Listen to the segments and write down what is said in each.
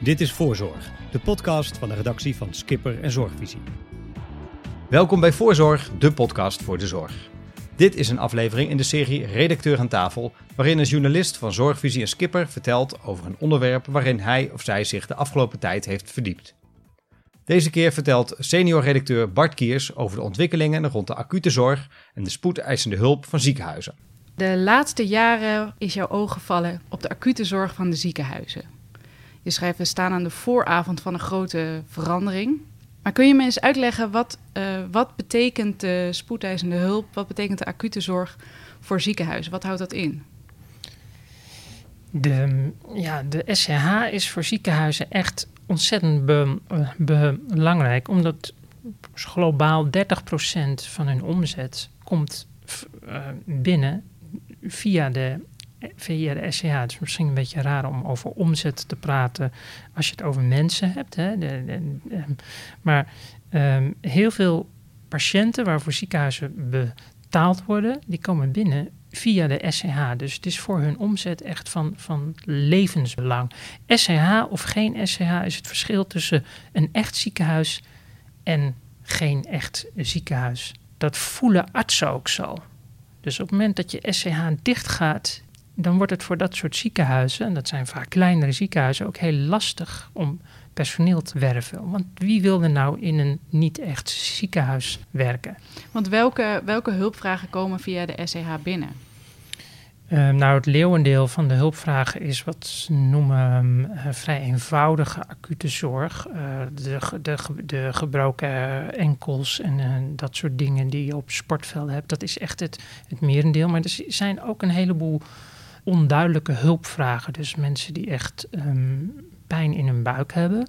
Dit is Voorzorg, de podcast van de redactie van Skipper en Zorgvisie. Welkom bij Voorzorg, de podcast voor de zorg. Dit is een aflevering in de serie Redacteur aan tafel, waarin een journalist van Zorgvisie en Skipper vertelt over een onderwerp waarin hij of zij zich de afgelopen tijd heeft verdiept. Deze keer vertelt senior redacteur Bart Kiers over de ontwikkelingen rond de acute zorg en de spoedeisende hulp van ziekenhuizen. De laatste jaren is jouw oog gevallen op de acute zorg van de ziekenhuizen. Je schrijft, we staan aan de vooravond van een grote verandering. Maar kun je me eens uitleggen, wat, uh, wat betekent de spoedeisende hulp, wat betekent de acute zorg voor ziekenhuizen? Wat houdt dat in? De, ja, de SCH is voor ziekenhuizen echt ontzettend be, belangrijk, omdat globaal 30% van hun omzet komt uh, binnen via de, via de SCH. Het is misschien een beetje raar om over omzet te praten als je het over mensen hebt. Hè? De, de, maar um, heel veel patiënten waarvoor ziekenhuizen betaald worden, die komen binnen via de SCH. Dus het is voor hun omzet echt van, van levensbelang. SCH of geen SCH is het verschil tussen een echt ziekenhuis en geen echt ziekenhuis. Dat voelen artsen ook zo. Dus op het moment dat je SCH dicht gaat, dan wordt het voor dat soort ziekenhuizen, en dat zijn vaak kleinere ziekenhuizen, ook heel lastig om personeel te werven. Want wie wil er nou in een niet echt ziekenhuis werken? Want welke, welke hulpvragen komen via de SCH binnen? Uh, nou, het leeuwendeel van de hulpvragen is wat ze noemen uh, vrij eenvoudige acute zorg. Uh, de, de, de, gebroken enkels en dat soort dingen die je op sportvelden hebt. Dat is echt het, het merendeel. Maar er zijn ook een heleboel onduidelijke hulpvragen. Dus mensen die echt um, pijn in hun buik hebben,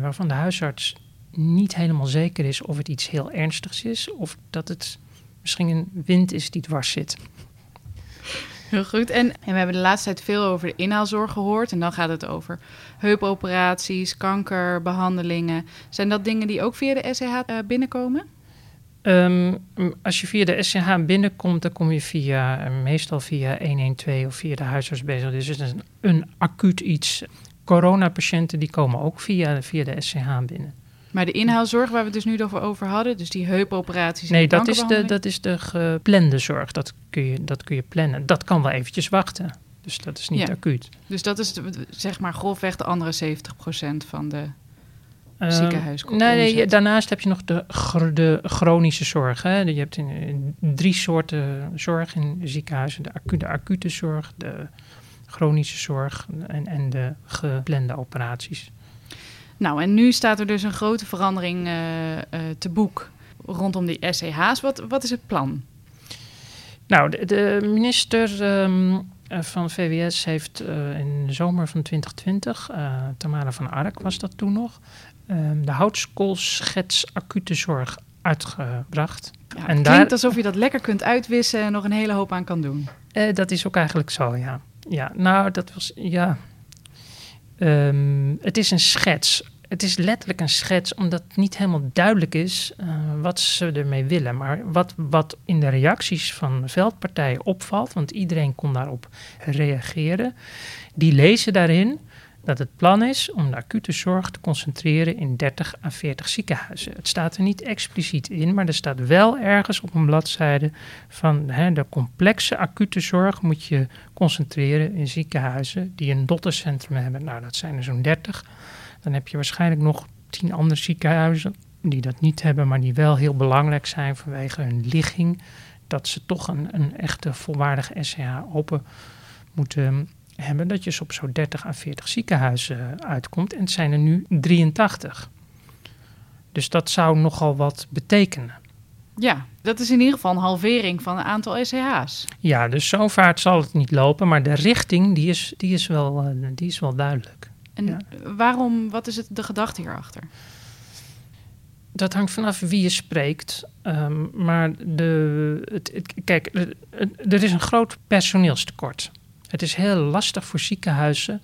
waarvan de huisarts niet helemaal zeker is of het iets heel ernstigs is of dat het misschien een wind is die dwars zit. Heel goed. En, en, we hebben de laatste tijd veel over de inhaalzorg gehoord. En dan gaat het over heupoperaties, kankerbehandelingen. Zijn dat dingen die ook via de SCH uh, eh, binnenkomen? Um, als je via de SCH binnenkomt, dan kom je via, meestal via 112 of via de huisarts bezig. Dus het is een, een acuut iets. Coronapatiënten die komen ook via, via de SCH binnen. Maar de inhaalzorg waar we het dus nu over hadden, dus die heupoperaties. Nee, dat is, de, dat is de geplande zorg. Dat kun, je, dat kun je plannen. Dat kan wel eventjes wachten. Dus dat is niet ja. acuut. Dus dat is zeg maar grofweg de andere 70% van de ziekenhuiskosten. Nee, daarnaast heb je nog de, de chronische zorg. Hè. Je hebt in, drie soorten zorg in ziekenhuizen. De acute, de acute zorg, de chronische zorg en, en de geplande operaties. Nou, en nu staat er dus een grote verandering uh, uh, te boek rondom die SCH's. Wat, wat is het plan? Nou, de, de minister um, van VWS heeft uh, in de zomer van 2020, Tamara van Ark was dat toen nog, um, de houtskoolschets acute zorg uitgebracht. Ja, en het klinkt alsof je dat lekker kunt uitwissen en nog een hele hoop aan kan doen. dat is ook eigenlijk zo, ja. Ja, nou, dat was, ja, Um, het is een schets. Het is letterlijk een schets, omdat het niet helemaal duidelijk is uh, wat ze ermee willen. Maar wat, wat in de reacties van veldpartijen opvalt, want iedereen kon daarop reageren, die lezen daarin dat het plan is om de acute zorg te concentreren in 30 à 40 ziekenhuizen. Het staat er niet expliciet in, maar er staat wel ergens op een bladzijde van hè, de complexe acute zorg moet je concentreren in ziekenhuizen die een dottercentrum hebben. Nou, dat zijn er zo'n 30. Dan heb je waarschijnlijk nog 10 andere ziekenhuizen die dat niet hebben, maar die wel heel belangrijk zijn vanwege hun ligging. Dat ze toch een, een echte volwaardige SCH open moeten hebben dat je op zo'n 30 à 40 ziekenhuizen uitkomt. En het zijn er nu 83. Dus dat zou nogal wat betekenen. Ja, dat is in ieder geval een halvering van het aantal SCH's. Ja, dus zo vaart zal het niet lopen, maar de richting die is, die is, wel, eh, die is wel duidelijk. En waarom, wat is het, de gedachte hierachter? Dat hangt vanaf wie je spreekt. Um, maar de, het, het, kijk, er is een groot personeelstekort. Het is heel lastig voor ziekenhuizen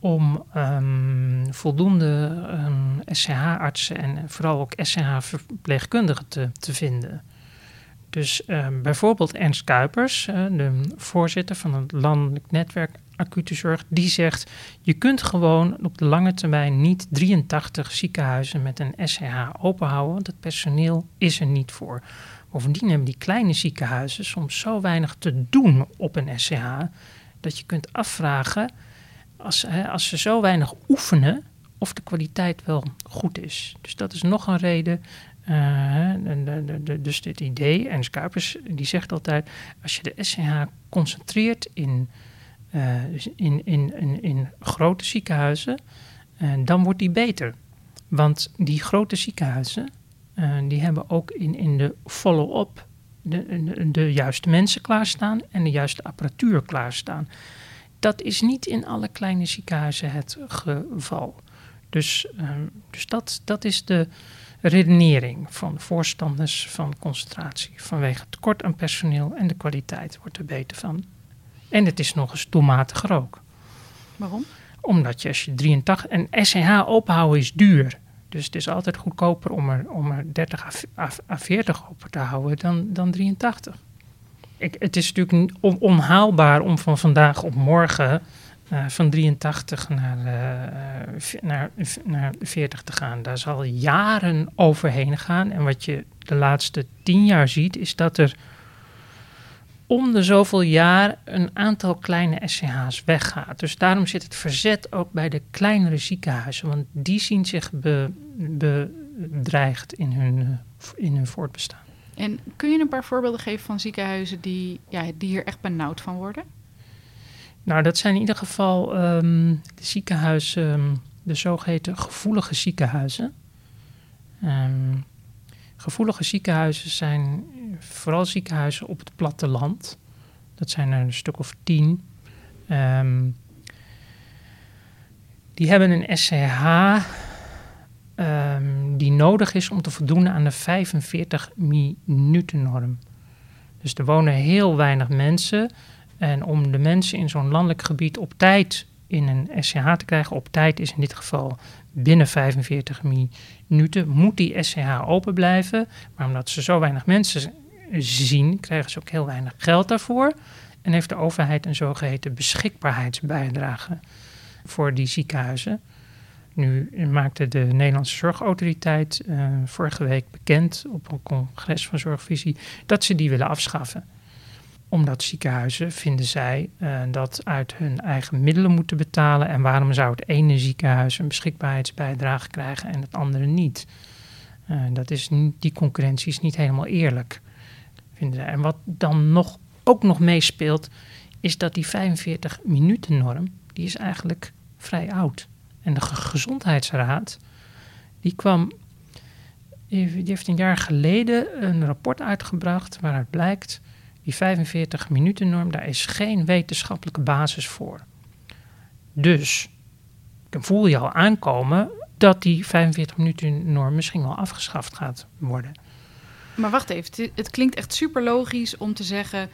om um, voldoende um, SCH-artsen en vooral ook SCH-verpleegkundigen te, te vinden. Dus ehm, bijvoorbeeld Ernst Kuipers, uh, de voorzitter van het landelijk netwerk acute zorg, die zegt: je kunt gewoon op de lange termijn niet 83 ziekenhuizen met een SCH openhouden, want het personeel is er niet voor. Bovendien hebben die kleine ziekenhuizen soms zo weinig te doen op een SCH dat je kunt afvragen, als, hè, als ze zo weinig oefenen, of de kwaliteit wel goed is. Dus dat is nog een reden. Uh, de, dus dit idee, en Kuipers die zegt altijd, als je de SCH concentreert in, uh, in, in, in, in, grote ziekenhuizen, uh, dan wordt die beter. Want die grote ziekenhuizen, die hebben ook in, in de follow-up de, de, de, juiste mensen klaarstaan en de juiste apparatuur klaarstaan. Dat is niet in alle kleine ziekenhuizen het geval. Dus, um, dus dat, dat is de redenering van voorstanders van concentratie. Vanwege het tekort aan personeel en de kwaliteit wordt er beter van. En het is nog eens doelmatig ook. Waarom? Omdat je als je 83... En SCH openhouden is duur. Dus het is altijd goedkoper om er, om er 30 à 40 open te houden dan, dan 83. Ik, het is natuurlijk on, onhaalbaar om van vandaag op morgen uh, van 83 naar, uh, naar, naar 40 te gaan. Daar zal jaren overheen gaan. En wat je de laatste tien jaar ziet, is dat er om de zoveel jaar een aantal kleine SCH's weggaat. Dus daarom zit het verzet ook bij de kleinere ziekenhuizen, want die zien zich be, bedreigd in hun, in hun voortbestaan. En kun je een paar voorbeelden geven van ziekenhuizen die, ja, die hier echt benauwd van worden? Nou, dat zijn in ieder geval um, de ziekenhuizen, ehm, de zogeheten gevoelige ziekenhuizen. Um, gevoelige ziekenhuizen zijn vooral ziekenhuizen op het platteland. Dat zijn er een stuk of tien. die hebben een SCH die nodig is om te voldoen aan de 45 minuten norm. Dus er wonen heel weinig mensen. En om de mensen in zo'n landelijk gebied op tijd in een SCH te krijgen, op tijd is in dit geval binnen 45 minuten, moet die SCH open blijven. Maar omdat ze zo weinig mensen zien, krijgen ze ook heel weinig geld daarvoor. En heeft de overheid een zogeheten beschikbaarheidsbijdrage voor die ziekenhuizen. Nu maakte de Nederlandse Zorgautoriteit uh, vorige week bekend op een congres van Zorgvisie dat ze die willen afschaffen omdat ziekenhuizen, vinden zij, uh, dat uit hun eigen middelen moeten betalen. En waarom zou het ene ziekenhuis een beschikbaarheidsbijdrage krijgen en het andere niet? Uh, dat is die concurrentie is niet helemaal eerlijk, En wat dan nog, ook nog meespeelt, is dat die 45 minuten norm, die is eigenlijk vrij oud. En de Gezondheidsraad, die kwam, die heeft een jaar geleden een rapport uitgebracht waaruit blijkt die 45 minuten norm, daar is geen wetenschappelijke basis voor. Dus dan voel je al aankomen dat die 45 minuten norm misschien wel afgeschaft gaat worden. Maar wacht even, het klinkt echt super logisch om te zeggen: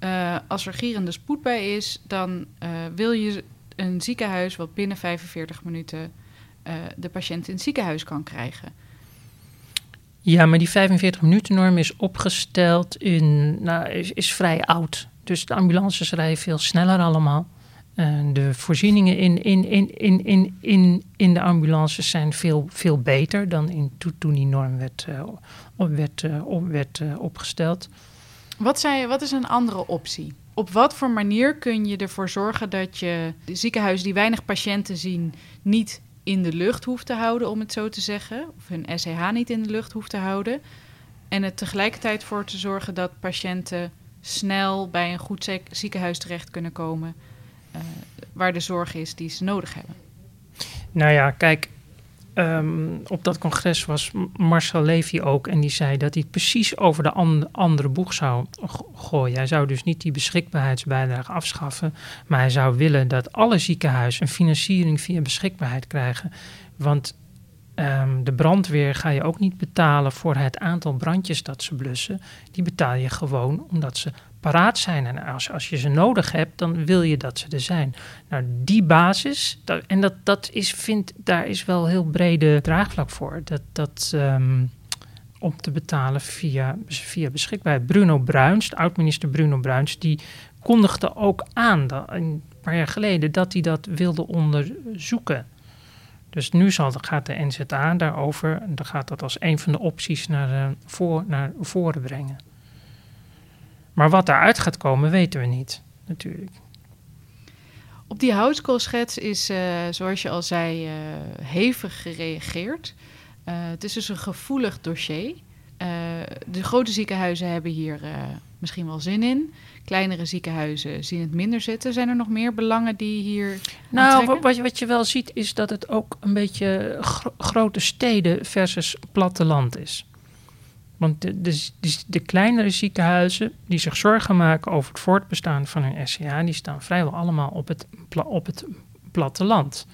uh, als er gierende spoed bij is, dan uh, wil je een ziekenhuis wat binnen 45 minuten uh, de patiënt in het ziekenhuis kan krijgen. Ja, maar die 45 minuten norm is opgesteld in, nou, is, is vrij oud. Dus de ambulances rijden veel sneller allemaal. Uh, de voorzieningen in, in, in, in, in, in, in de ambulances zijn veel, veel beter dan in, toen die norm werd, werd, uh, op, werd opgesteld. Wat, zei, wat is een andere optie? Op wat voor manier kun je ervoor zorgen dat je ziekenhuizen die weinig patiënten zien, niet in de lucht hoeft te houden, om het zo te zeggen. Of hun SCH niet in de lucht hoeft te houden. En er tegelijkertijd voor te zorgen dat patiënten snel bij een goed ziekenhuis terecht kunnen komen. Uh, waar de zorg is die ze nodig hebben. Nou ja, kijk, Um, op dat congres was Marcel Levy ook. En die zei dat hij het precies over de and andere boeg zou gooien. Hij zou dus niet die beschikbaarheidsbijdrage afschaffen. Maar hij zou willen dat alle ziekenhuizen een financiering via beschikbaarheid krijgen. Want um, de brandweer ga je ook niet betalen voor het aantal brandjes dat ze blussen. Die betaal je gewoon omdat ze paraat zijn. En als, als je ze nodig hebt, dan wil je dat ze er zijn. Nou, die basis, dat, en dat, dat is, vind, daar is wel heel brede draagvlak voor. Dat, dat, um, om te betalen via, via beschikbaarheid. Bruno Bruins, oud-minister Bruno Bruins, die kondigde ook aan een paar jaar geleden dat hij dat wilde onderzoeken. Dus nu zal, gaat de NZA daarover, dan gaat dat als een van de opties naar, voor, naar voren brengen. Maar wat daaruit gaat komen, weten we niet, natuurlijk. Op die houtskoolschets is, uh, zoals je al zei, uh, hevig gereageerd. Uh, het is dus een gevoelig dossier. de grote ziekenhuizen hebben hier misschien wel zin in. Kleinere ziekenhuizen zien het minder zitten. Zijn er nog meer belangen die hier. Nou, wat je, wat je wel ziet is dat het ook een beetje gro grote steden versus platteland is. Want de, de, kleinere ziekenhuizen die zich zorgen maken over het voortbestaan van hun SCA, die staan vrijwel allemaal op het, op het platteland.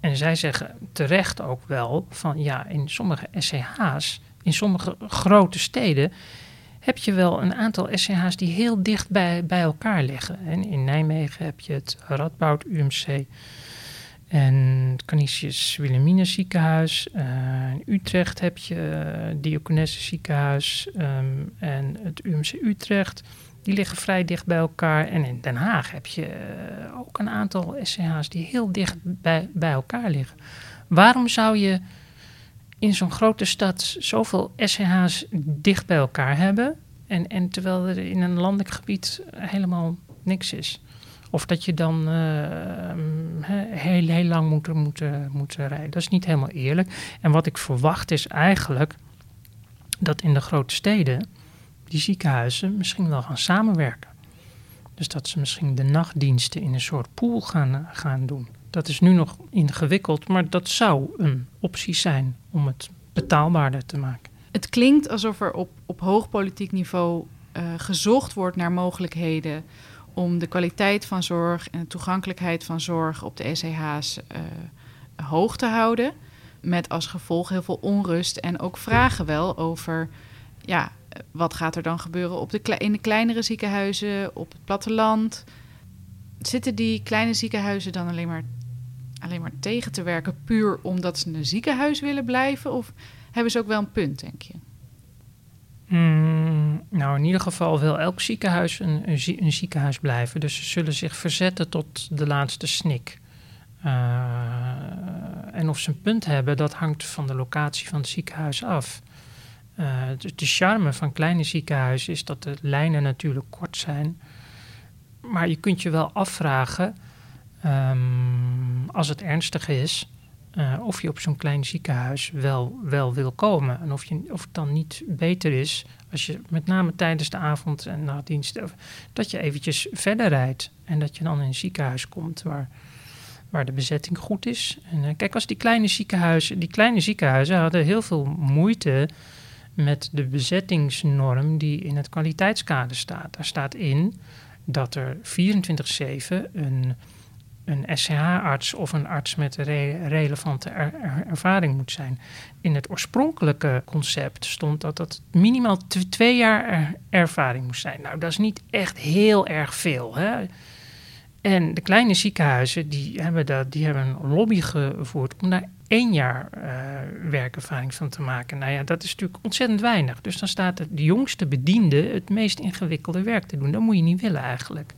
En zij zeggen terecht ook wel van ja, in sommige SCH's, in sommige grote steden, heb je wel een aantal SCH's die heel dicht bij, bij elkaar liggen. En in Nijmegen heb je het Radboud UMC. En het Canisius Wilhelminus ziekenhuis. Uh, in Utrecht heb je uh, ziekenhuis um, en het UMC Utrecht. Die liggen vrij dicht bij elkaar. En in Den Haag heb je uh, ook een aantal SCH's die heel dicht bij, bij elkaar liggen. Waarom zou je in zo'n grote stad zoveel SCH's dicht bij elkaar hebben... En, en terwijl er in een landelijk gebied helemaal niks is? Of dat je dan uh, heel, heel lang moet, moet, moet rijden. Dat is niet helemaal eerlijk. En wat ik verwacht is eigenlijk dat in de grote steden die ziekenhuizen misschien wel gaan samenwerken. Dus dat ze misschien de nachtdiensten in een soort pool gaan, gaan doen. Dat is nu nog ingewikkeld, maar dat zou een optie zijn om het betaalbaarder te maken. Het klinkt alsof er op, op hoog politiek niveau gezocht wordt naar mogelijkheden om de kwaliteit van zorg en de toegankelijkheid van zorg op de SCH's uh, eh, hoog te houden. Met als gevolg heel veel onrust en ook vragen wel over, ja, wat gaat er dan gebeuren op de, in de kleinere ziekenhuizen, op het platteland? Zitten die kleine ziekenhuizen dan alleen maar, alleen maar tegen te werken puur omdat ze een ziekenhuis willen blijven? Of hebben ze ook wel een punt, denk je? Mm, nou, in ieder geval wil elk ziekenhuis een, een, ziekenhuis blijven. Dus ze zullen zich verzetten tot de laatste snik. Uh, en of ze een punt hebben, dat hangt van de locatie van het ziekenhuis af. Uh, de, charme van kleine ziekenhuizen is dat de lijnen natuurlijk kort zijn. Maar je kunt je wel afvragen, um, als het ernstig is, uh, of je op zo'n klein ziekenhuis wel, wel wil komen. En of, je, of het dan niet beter is als je met name tijdens de avond en nachtdienst... dat je eventjes verder rijdt en dat je dan in een ziekenhuis komt waar, waar de bezetting goed is. En uh, kijk, als die kleine ziekenhuizen... Die kleine ziekenhuizen hadden heel veel moeite met de bezettingsnorm die in het kwaliteitskader staat. Daar staat in dat er 24-7 een een SCH-arts of een arts met re relevante ervaring moet zijn. In het oorspronkelijke concept stond dat dat minimaal twee jaar ervaring moest zijn. Nou, dat is niet echt heel erg veel. Hè? En de kleine ziekenhuizen die hebben, dat, die hebben een lobby gevoerd om daar één jaar uh, werkervaring van te maken. Nou ja, dat is natuurlijk ontzettend weinig. Dus dan staat de jongste bediende het meest ingewikkelde werk te doen. Dat moet je niet willen eigenlijk.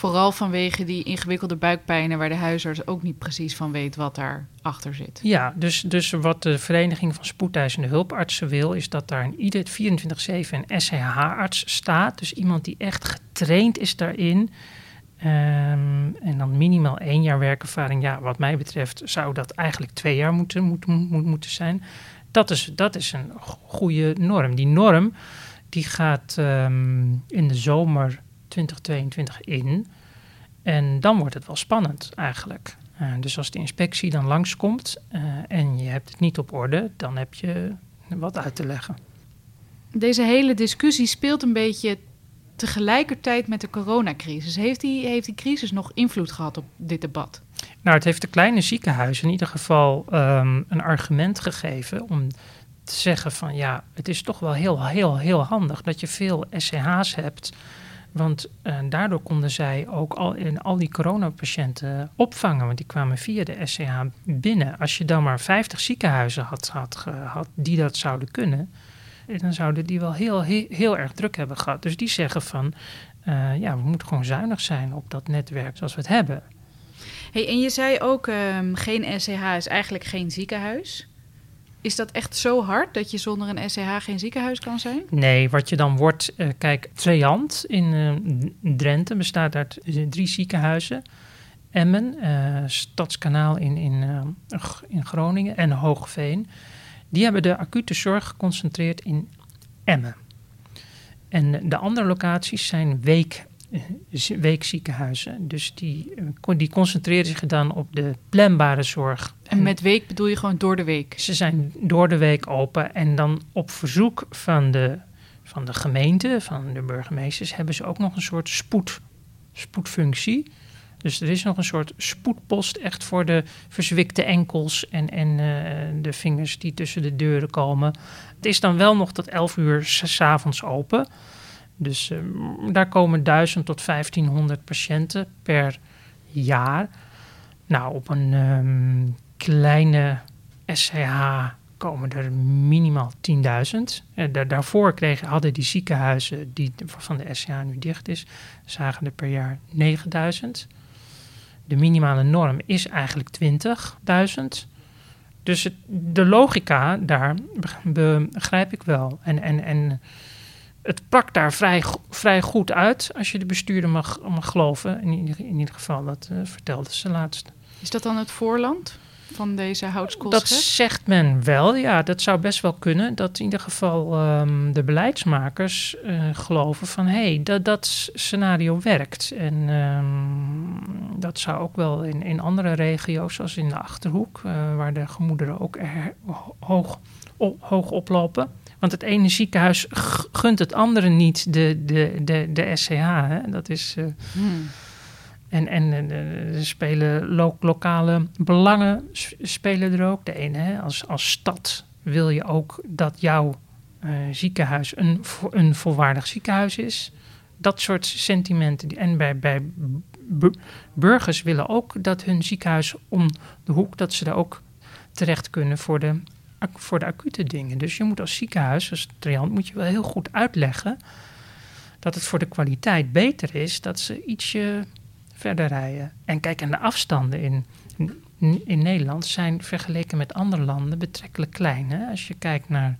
Vooral vanwege die ingewikkelde buikpijnen waar de huisarts ook niet precies van weet wat daarachter zit. Ja, dus, dus wat de Vereniging van Spoedeisende Hulpartsen wil, is dat daar in ieder 24-7 een SCH-arts staat. Dus iemand die echt getraind is daarin. Um, en dan minimaal één jaar werkervaring. Ja, wat mij betreft zou dat eigenlijk twee jaar moeten, moeten, moeten zijn. Dat is, dat is een goede norm. Die norm die gaat um, in de zomer 2022 in. En dan wordt het wel spannend eigenlijk. Uh, dus als de inspectie dan langskomt uh, en je hebt het niet op orde, dan heb je wat uit te leggen. Deze hele discussie speelt een beetje tegelijkertijd met de coronacrisis. Heeft die, heeft die crisis nog invloed gehad op dit debat? Nou, het heeft de kleine ziekenhuizen in ieder geval um, een argument gegeven om te zeggen van ja, het is toch wel heel, heel, heel handig dat je veel SCH's hebt want uh, daardoor konden zij ook al, in al die coronapatiënten opvangen. Want die kwamen via de SCH binnen. Als je dan maar 50 ziekenhuizen had, had gehad die dat zouden kunnen. dan zouden die wel heel, heel, heel erg druk hebben gehad. Dus die zeggen van, eh, ja, we moeten gewoon zuinig zijn op dat netwerk zoals we het hebben. Hey, en je zei ook, ehm, geen SCH is eigenlijk geen ziekenhuis. Is dat echt zo hard dat je zonder een SCH geen ziekenhuis kan zijn? Nee, wat je dan wordt, uh, kijk, Treant in uh, Drenthe bestaat uit drie ziekenhuizen. Emmen, Stadskanaal in, in, in Groningen en Hoogveen. Die hebben de acute zorg geconcentreerd in Emmen. En de andere locaties zijn week, weekziekenhuizen. Dus die, die concentreren zich dan op de planbare zorg. En met week bedoel je gewoon door de week? Ze zijn door de week open en dan op verzoek van de, van de gemeente, van de burgemeesters, hebben ze ook nog een soort spoed, spoedfunctie. Dus er is nog een soort spoedpost echt voor de verzwikte enkels en, en uh, de vingers die tussen de deuren komen. Het is dan wel nog tot 11 uur s'avonds open. Dus uh, daar komen 1000 tot 1500 patiënten per jaar. Nou, op een um, kleine SCH komen er minimaal 10.000. Uh, daar, daarvoor kregen, hadden die ziekenhuizen die van de SCH nu dicht is, zagen er per jaar 9000 de minimale norm is eigenlijk 20.000. Dus de logica daar begrijp ik wel. En, en, en het pakt daar vrij, vrij goed uit als je de bestuurder mag, mag geloven. In ieder, in ieder geval, dat uh, vertelde ze laatst. Is dat dan het voorland? van deze houtskool Dat zegt men wel, ja. Dat zou best wel kunnen. Dat in ieder geval um, de beleidsmakers uh, geloven van... hé, hey, dat, dat scenario werkt. En um, dat zou ook wel in, in andere regio's, zoals in de Achterhoek... Uh, waar de gemoederen ook er, hoog, op, hoog oplopen... Want het ene ziekenhuis gunt het andere niet de, de, de, de SCH. Hè? Dat is... Uh, hmm. En, en er spelen lo lokale belangen spelen er ook. De ene, hè, als, als stad wil je ook dat jouw uh, ziekenhuis een, een volwaardig ziekenhuis is. Dat soort sentimenten. En bij, bij burgers willen ook dat hun ziekenhuis om de hoek, dat ze daar ook terecht kunnen voor de, voor de acute dingen. Dus je moet als ziekenhuis, als triant, moet je wel heel goed uitleggen dat het voor de kwaliteit beter is dat ze ietsje verder rijden. En kijk, en de afstanden in, in, Nederland zijn vergeleken met andere landen betrekkelijk klein. Hè? Als je kijkt naar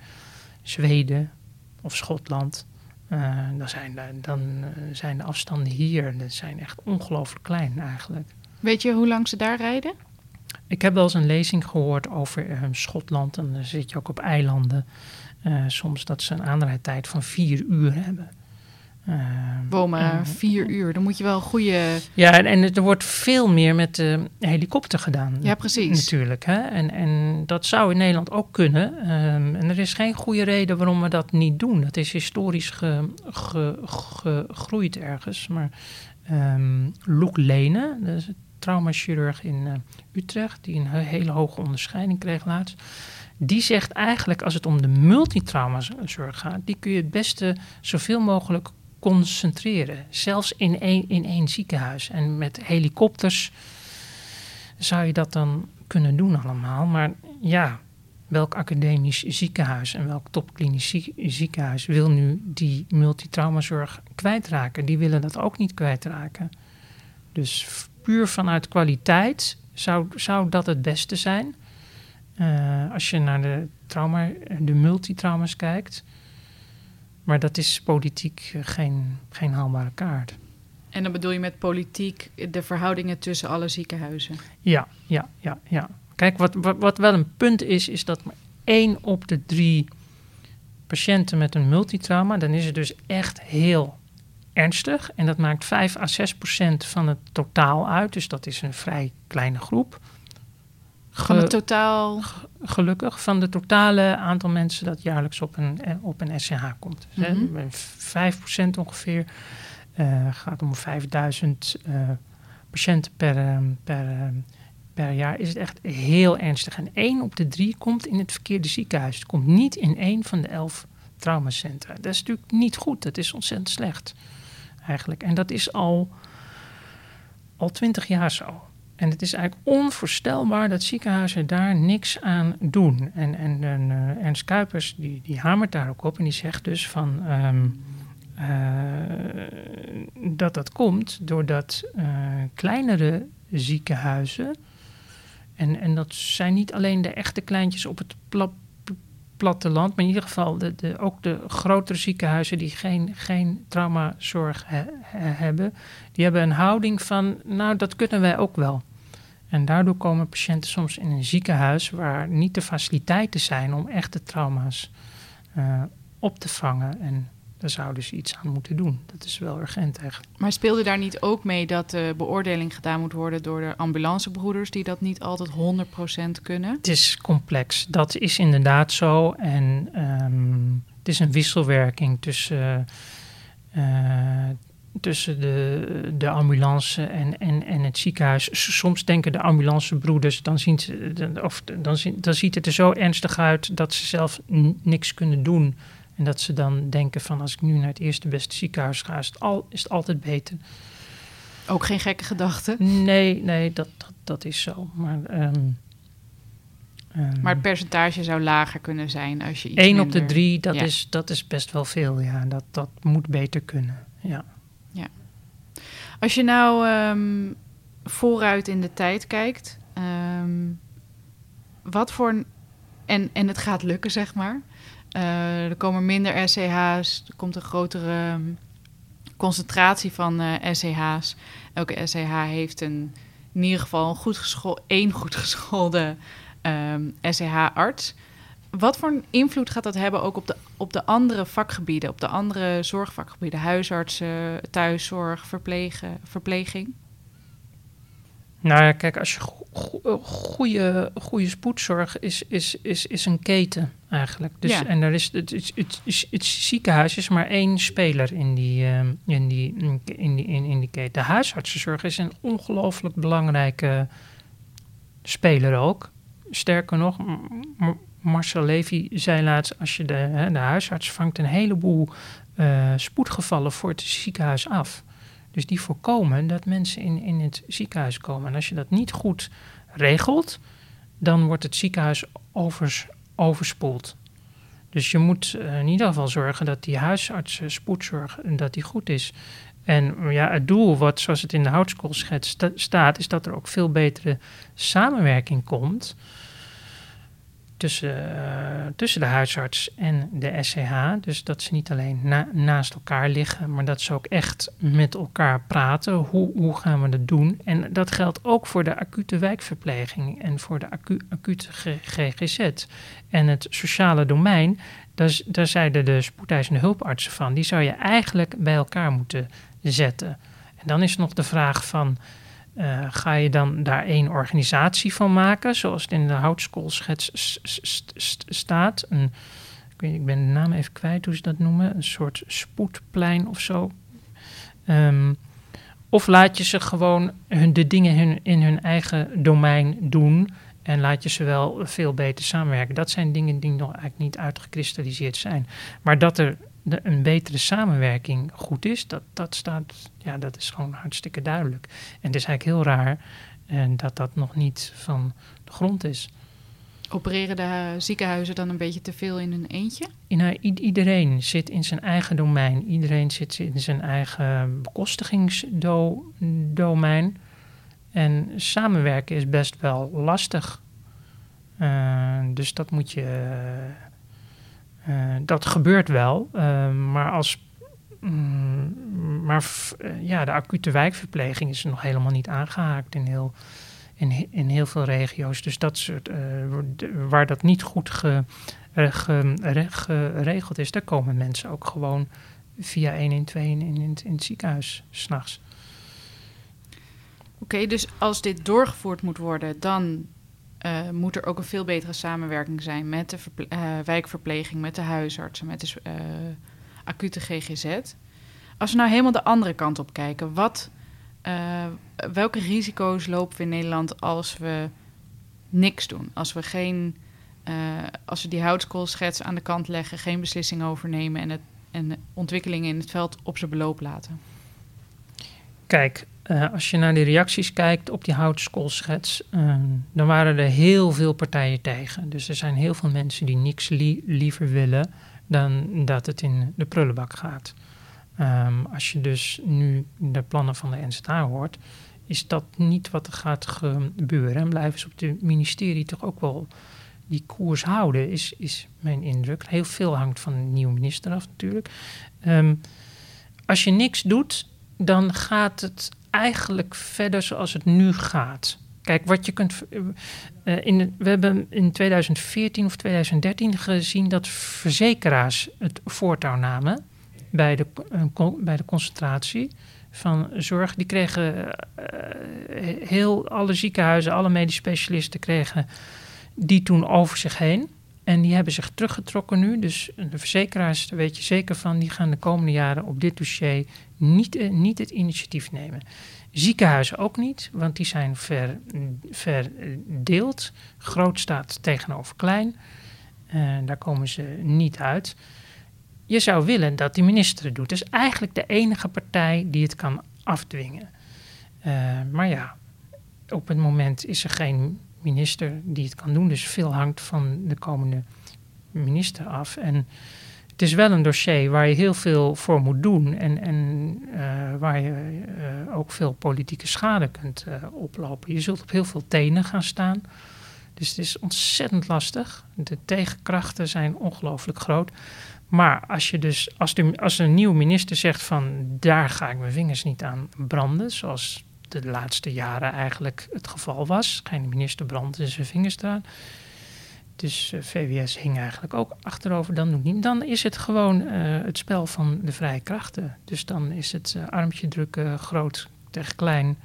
Zweden of Schotland, uh, dan, zijn de, dan uh, zijn de afstanden hier dat zijn echt ongelooflijk klein eigenlijk. Weet je hoe lang ze daar rijden? Ik heb wel eens een lezing gehoord over uh, Schotland. En dan zit je ook op eilanden. soms dat ze een aanrijdtijd van vier uur hebben. Uh, Wow, maar vier uur, dan moet je wel een goede... Ja, en, en er wordt veel meer met de helikopter gedaan. Ja, precies. Natuurlijk, hè? En, en dat zou in Nederland ook kunnen. Um, en er is geen goede reden waarom we dat niet doen. Dat is historisch ge, ge, gegroeid ergens. Maar um, Loek Lene, dat is traumachirurg in uh, Utrecht... die een hele hoge onderscheiding kreeg laatst... Die zegt eigenlijk, als het om de multitraumazorg gaat, die kun je het beste zoveel mogelijk concentreren. Zelfs in één, in één ziekenhuis. En met helikopters zou je dat dan kunnen doen allemaal. Maar ja, welk academisch ziekenhuis en welk topklinisch ziekenhuis wil nu die multitraumazorg kwijtraken? Die willen dat ook niet kwijtraken. Dus puur vanuit kwaliteit zou, zou dat het beste zijn. Uh, als je naar de, trauma, de multitrauma's kijkt. Maar dat is politiek eh, geen, geen haalbare kaart. En dan bedoel je met politiek de verhoudingen tussen alle ziekenhuizen? Ja, ja, ja, ja. Kijk, wat, wat, wat wel een punt is, is dat maar één op de drie patiënten met een multitrauma, dan is het dus echt heel ernstig. En dat maakt 5 à 6 procent van het totaal uit. Dus dat is een vrij kleine groep. Van het totaal? Gelukkig, van het totale aantal mensen dat jaarlijks op een, eh, op een SCH komt. Dus, mm -hmm. 5% ongeveer. Uh, gaat om 5000 uh, patiënten per, per, per jaar. Is het echt heel ernstig. En één op de drie komt in het verkeerde ziekenhuis. Het komt niet in één van de elf traumacentra. Dat is natuurlijk niet goed. Dat is ontzettend slecht eigenlijk. En dat is al, al 20 jaar zo. En het is eigenlijk onvoorstelbaar dat ziekenhuizen daar niks aan doen. En, en, en uh, Ernst Kuipers die, die hamert daar ook op en die zegt dus van... Ehm, uh, dat dat komt doordat uh, kleinere ziekenhuizen, en, en dat zijn niet alleen de echte kleintjes op het pla platteland, maar in ieder geval de, de, ook de grotere ziekenhuizen die geen, geen traumazorg he, hebben, die hebben een houding van, nou dat kunnen wij ook wel. En daardoor komen patiënten soms in een ziekenhuis waar niet de faciliteiten zijn om echte trauma's uh, op te vangen. En daar zouden ze iets aan moeten doen. Dat is wel urgent eigenlijk. Maar speelde daar niet ook mee dat de beoordeling gedaan moet worden door de ambulancebroeders, die dat niet altijd 100% kunnen? Het is complex. Dat is inderdaad zo. En um, het is een wisselwerking tussen. Uh, tussen de, de ambulance en, en, en het ziekenhuis. Soms denken de ambulancebroeders, dan, zien ze, of, dan, dan ziet het er zo ernstig uit dat ze zelf niks kunnen doen. En dat ze dan denken van als ik nu naar het eerste beste ziekenhuis ga, is het, al, is het altijd beter. Ook geen gekke gedachte? Nee, nee, dat, dat, dat is zo. Maar, um, um, maar het percentage zou lager kunnen zijn als je iets 1 minder... op de 3, dat, ja. is, dat is best wel veel. Ja, dat, dat moet beter kunnen. Ja. ja. Als je nou um, vooruit in de tijd kijkt, wat voor... En, en het gaat lukken, zeg maar. Uh, er komen minder SCH's, er komt een grotere um, concentratie van uh, SCH's. Elke SCH heeft in ieder geval een goed geschool, één goed geschoolde um, SCH-arts. Wat voor invloed gaat dat hebben ook op de, op de andere vakgebieden, op de andere zorgvakgebieden, huisartsen, thuiszorg, verplegen, verpleging? Nou ja, kijk, als je goede, goede spoedzorg is, is, is, is een keten eigenlijk. Dus, ja. En er is, het, het, het, het, ziekenhuis is maar één speler in die, uh, in die, in die, in, in die keten. De huisartsenzorg is een ongelooflijk belangrijke speler ook. Sterker nog, Marcel Levy zei laatst... als je de, de huisarts vangt een heleboel uh, spoedgevallen voor het ziekenhuis af... Dus die voorkomen dat mensen in, in het ziekenhuis komen. En als je dat niet goed regelt, dan wordt het ziekenhuis overs, overspoeld. Dus je moet in ieder geval zorgen dat die huisarts spoedzorg dat die goed is. En ja, het doel, wat, zoals het in de houtskoolschets staat, is dat er ook veel betere samenwerking komt tussen, uh, tussen de huisarts en de SCH. Dus dat ze niet alleen na, naast elkaar liggen, maar dat ze ook echt met elkaar praten. Hoe, hoe gaan we dat doen? En dat geldt ook voor de acute wijkverpleging en voor de acu, acute GGZ. En het sociale domein, daar, daar zeiden de spoedeisende hulpartsen van, die zou je eigenlijk bij elkaar moeten zetten. En dan is nog de vraag van uh, ga je dan daar één organisatie van maken, zoals het in de houtskoolschets staat? Een, ik, weet, ik ben de naam even kwijt hoe ze dat noemen, een soort spoedplein of zo. Um, of laat je ze gewoon hun, de dingen hun, in hun eigen domein doen en laat je ze wel veel beter samenwerken. Dat zijn dingen die nog eigenlijk niet uitgekristalliseerd zijn. Maar dat er de, een betere samenwerking goed is, dat, dat, staat, ja, dat is gewoon hartstikke duidelijk. En het is eigenlijk heel raar en dat dat nog niet van de grond is. Opereren de ziekenhuizen dan een beetje te veel in hun eentje? Nou, iedereen zit in zijn eigen domein. Iedereen zit in zijn eigen bekostigingsdomein. En samenwerken is best wel lastig. Uh, dus dat moet je. Uh, dat gebeurt wel. Uh, maar als. Mm, maar ja, de acute wijkverpleging is nog helemaal niet aangehaakt in heel, in, in heel veel regio's. Dus dat soort, waar dat niet goed ge, ge, geregeld is, daar komen mensen ook gewoon via 112 in, in, in, het ziekenhuis s'nachts. Oké, dus als dit doorgevoerd moet worden, dan uh, moet er ook een veel betere samenwerking zijn met de uh, wijkverpleging, met de huisartsen, met de uh, acute GGZ. Als we nou helemaal de andere kant op kijken, wat, welke risico's lopen we in Nederland als we niks doen? Als we, geen, als we die houtskoolschets aan de kant leggen, geen beslissing overnemen en, het, en ontwikkelingen in het veld op zijn beloop laten? Kijk, Eh, als je naar de reacties kijkt op die houtskoolschets, uh, dan waren er heel veel partijen tegen. Dus er zijn heel veel mensen die niks liever willen dan dat het in de prullenbak gaat. Um, als je dus nu de plannen van de NZA hoort, is dat niet wat er gaat gebeuren. En blijven ze op het ministerie toch ook wel die koers houden, is, is mijn indruk. Heel veel hangt van de nieuwe minister af natuurlijk. Um, als je niks doet, dan gaat het eigenlijk verder zoals het nu gaat. Kijk, wat je kunt. Uh, in, we hebben in 2014 of 2013 gezien dat verzekeraars het voortouw namen bij de, uh, bij de concentratie van zorg. Die kregen heel alle ziekenhuizen, alle medisch specialisten kregen die toen over zich heen. En die hebben zich teruggetrokken nu. Dus de verzekeraars, daar weet je zeker van, die gaan de komende jaren op dit dossier niet, niet het initiatief nemen. Ziekenhuizen ook niet, want die zijn verdeeld. Groot staat tegenover klein. Uh, daar komen ze niet uit. Je zou willen dat die minister het doet. Dat is eigenlijk de enige partij die het kan afdwingen. Uh, maar ja, op het moment is er geen minister die het kan doen. Dus veel hangt van de komende minister af. En het is wel een dossier waar je heel veel voor moet doen en, en uh, waar je uh, ook veel politieke schade kunt uh, oplopen. Je zult op heel veel tenen gaan staan. Dus het is ontzettend lastig. De tegenkrachten zijn ongelooflijk groot. Maar als je dus, als, de, als een nieuwe minister zegt van daar ga ik mijn vingers niet aan branden, zoals de laatste jaren eigenlijk het geval was. Geen minister brandde zijn vingers. Dus uh, VWS hing eigenlijk ook achterover. Dan, niet. dan is het gewoon uh, het spel van de vrije krachten. Dus dan is het uh, armpje drukken, groot tegen klein.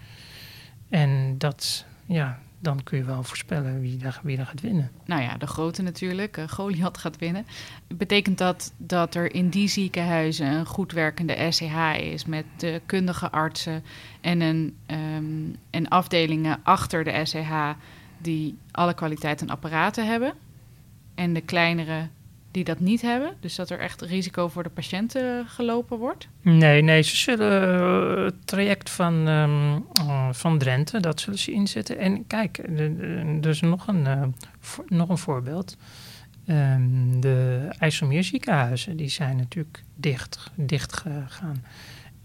En dat, ja, dan kun je wel voorspellen wie daar, wie gaat winnen. Nou ja, de grote natuurlijk. Uh, Goliath gaat winnen. Betekent dat dat er in die ziekenhuizen een goed werkende SCH is met de kundige artsen en, een, um, en afdelingen achter de SCH die alle kwaliteit en apparaten hebben? En de kleinere die dat niet hebben? Dus dat er echt risico voor de patiënten gelopen wordt? Nee, nee, ze zullen uh, het traject van, um, uh, van Drenthe, dat zullen ze inzetten. En kijk, is nog een, voor, nog een voorbeeld. Um, de IJsselmeer ziekenhuizen, die zijn natuurlijk dicht, dicht gegaan.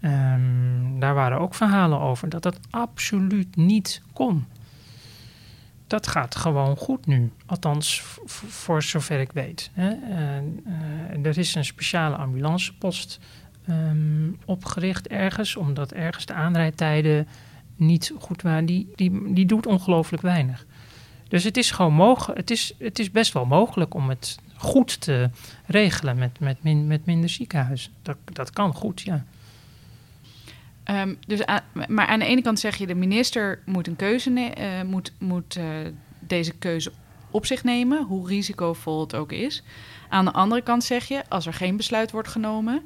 Um, daar waren ook verhalen over dat dat absoluut niet kon dat gaat gewoon goed nu. Althans, voor zover ik weet. Hè. Uh, er is een speciale ambulancepost um, opgericht ergens, omdat ergens de aanrijdtijden niet goed waren. Die, die, die doet ongelooflijk weinig. Dus het is gewoon mogelijk. Het is, het is best wel mogelijk om het goed te regelen met, met, met minder ziekenhuizen. Dat, dat kan goed, ja. Um, dus maar aan de ene kant zeg je, de minister moet een keuze uh, moet, moet uh, deze keuze op zich nemen, hoe risicovol het ook is. Aan de andere kant zeg je, als er geen besluit wordt genomen,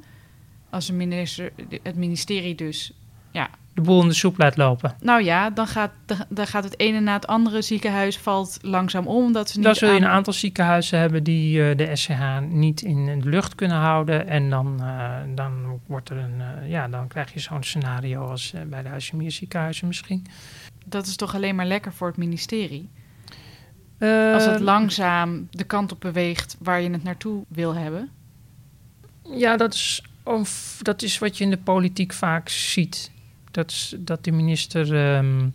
als de minister, het ministerie dus ja, de boel in de soep laat lopen. Nou ja, dan gaat, dan gaat het ene na het andere ziekenhuis valt langzaam om. Omdat ze niet dan zul je een aantal ziekenhuizen hebben die uh, de SCH niet in de lucht kunnen houden. En dan, uh, dan, wordt er een, uh, ja, dan krijg je zo'n scenario als bij de Huisje ziekenhuizen misschien. Dat is toch alleen maar lekker voor het ministerie? als het langzaam de kant op beweegt waar je het naartoe wil hebben? Ja, dat is, of, dat is wat je in de politiek vaak ziet dat, dat de minister um,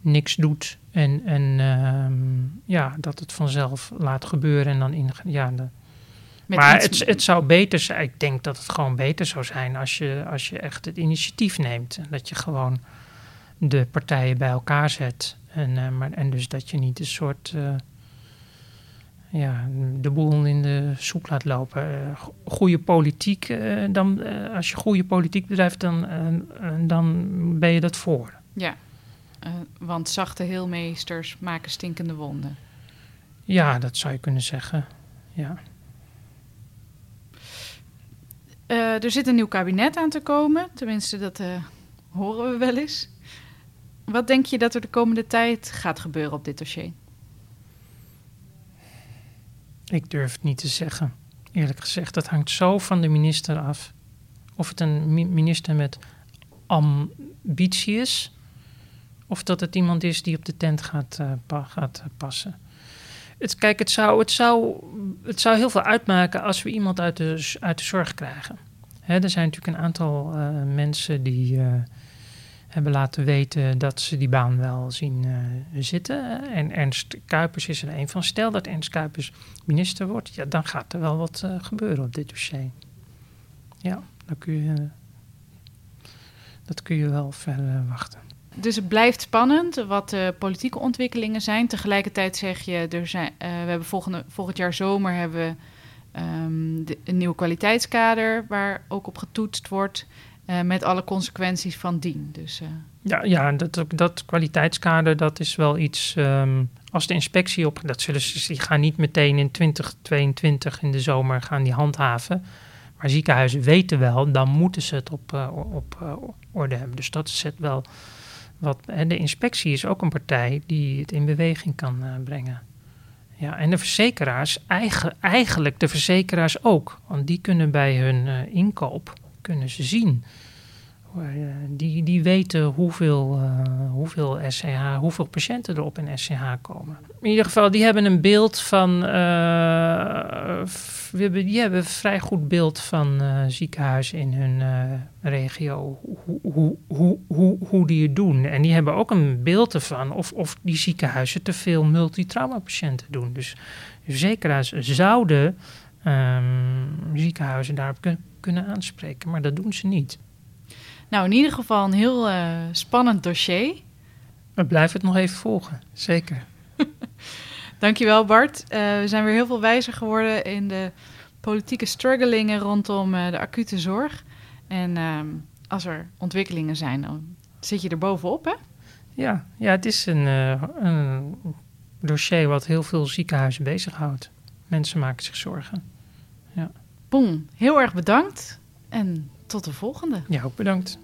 niks doet en, en um, ja, dat het vanzelf laat gebeuren en dan in. Ja, de, maar het, het zou beter zijn. Ik denk dat het gewoon beter zou zijn als je, als je echt het initiatief neemt. En dat je gewoon de partijen bij elkaar zet. En, uh, maar, en dus dat je niet een soort. Uh, ja, de boel in de soep laat lopen. Uh, goede politiek, uh, dan, uh, als je goede politiek bedrijft, dan, dan ben je dat voor. Ja, want zachte heelmeesters maken stinkende wonden. Ja, dat zou je kunnen zeggen. Ja. er zit een nieuw kabinet aan te komen, tenminste, dat horen we wel eens. Wat denk je dat er de komende tijd gaat gebeuren op dit dossier? Ik durf het niet te zeggen, eerlijk gezegd. Dat hangt zo van de minister af. Of het een minister met ambitie is. Of dat het iemand is die op de tent gaat, uh, gaat passen. Het, kijk, het zou, het, zou, het zou heel veel uitmaken als we iemand uit de, uit de zorg krijgen. Hè, er zijn natuurlijk een aantal uh, mensen die hebben laten weten dat ze die baan wel zien uh, zitten. En Ernst Kuipers is er een van. Stel dat Ernst Kuipers minister wordt, ja, dan gaat er wel wat gebeuren op dit dossier. Ja, dan kun je, dat kun je wel verwachten. Dus het blijft spannend wat de politieke ontwikkelingen zijn. Tegelijkertijd zeg je, er zijn, we hebben volgende, volgend jaar zomer hebben we de, een nieuw kwaliteitskader waar ook op getoetst wordt. Uh, met alle consequenties van dien. Dus, uh... Ja, ja dat, dat kwaliteitskader dat is wel iets. Um, als de inspectie op. Dat zullen ze, die gaan niet meteen in 2022 in de zomer gaan die handhaven. Maar ziekenhuizen weten wel, dan moeten ze het op, uh, op orde hebben. Dus dat zet wel wat. En de inspectie is ook een partij die het in beweging kan brengen. Ja, en de verzekeraars, eigenlijk de verzekeraars ook. Want die kunnen bij hun inkoop, kunnen ze zien eh, die, die weten hoeveel, uh, hoeveel SCH, hoeveel patiënten er op een SCH komen. In ieder geval, die hebben een beeld van. Uh, we hebben, die hebben een vrij goed beeld van ziekenhuizen in hun regio. Hoe, hoe, hoe, hoe, hoe die het doen. En die hebben ook een beeld ervan of, of die ziekenhuizen te veel multitrauma-patiënten doen. Dus verzekeraars zouden um, ziekenhuizen daarop kunnen aanspreken, maar dat doen ze niet. Nou, in ieder geval een heel uh, spannend dossier. We blijven het nog even volgen, zeker. Dankjewel Bart. Uh, we zijn weer heel veel wijzer geworden in de politieke struggelingen rondom uh, de acute zorg. En ehm, als er ontwikkelingen zijn, dan zit je er bovenop, hè? Ja, ja het is een, een dossier wat heel veel ziekenhuizen bezighoudt. Mensen maken zich zorgen. Boom, heel erg bedankt en tot de volgende. Ja, ook bedankt.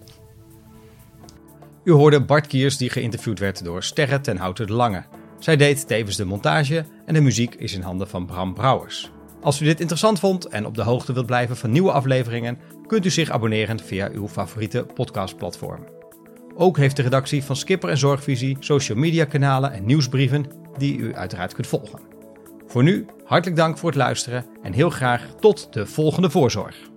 U hoorde Bart Kiers die geïnterviewd werd door Sterre ten Houten de Lange. Zij deed tevens de montage en de muziek is in handen van Bram Brouwers. Als u dit interessant vond en op de hoogte wilt blijven van nieuwe afleveringen, kunt u zich abonneren via uw favoriete podcastplatform. Ook heeft de redactie van Skipper en Zorgvisie social media kanalen en nieuwsbrieven die u uiteraard kunt volgen. Voor nu hartelijk dank voor het luisteren en heel graag tot de volgende voorzorg.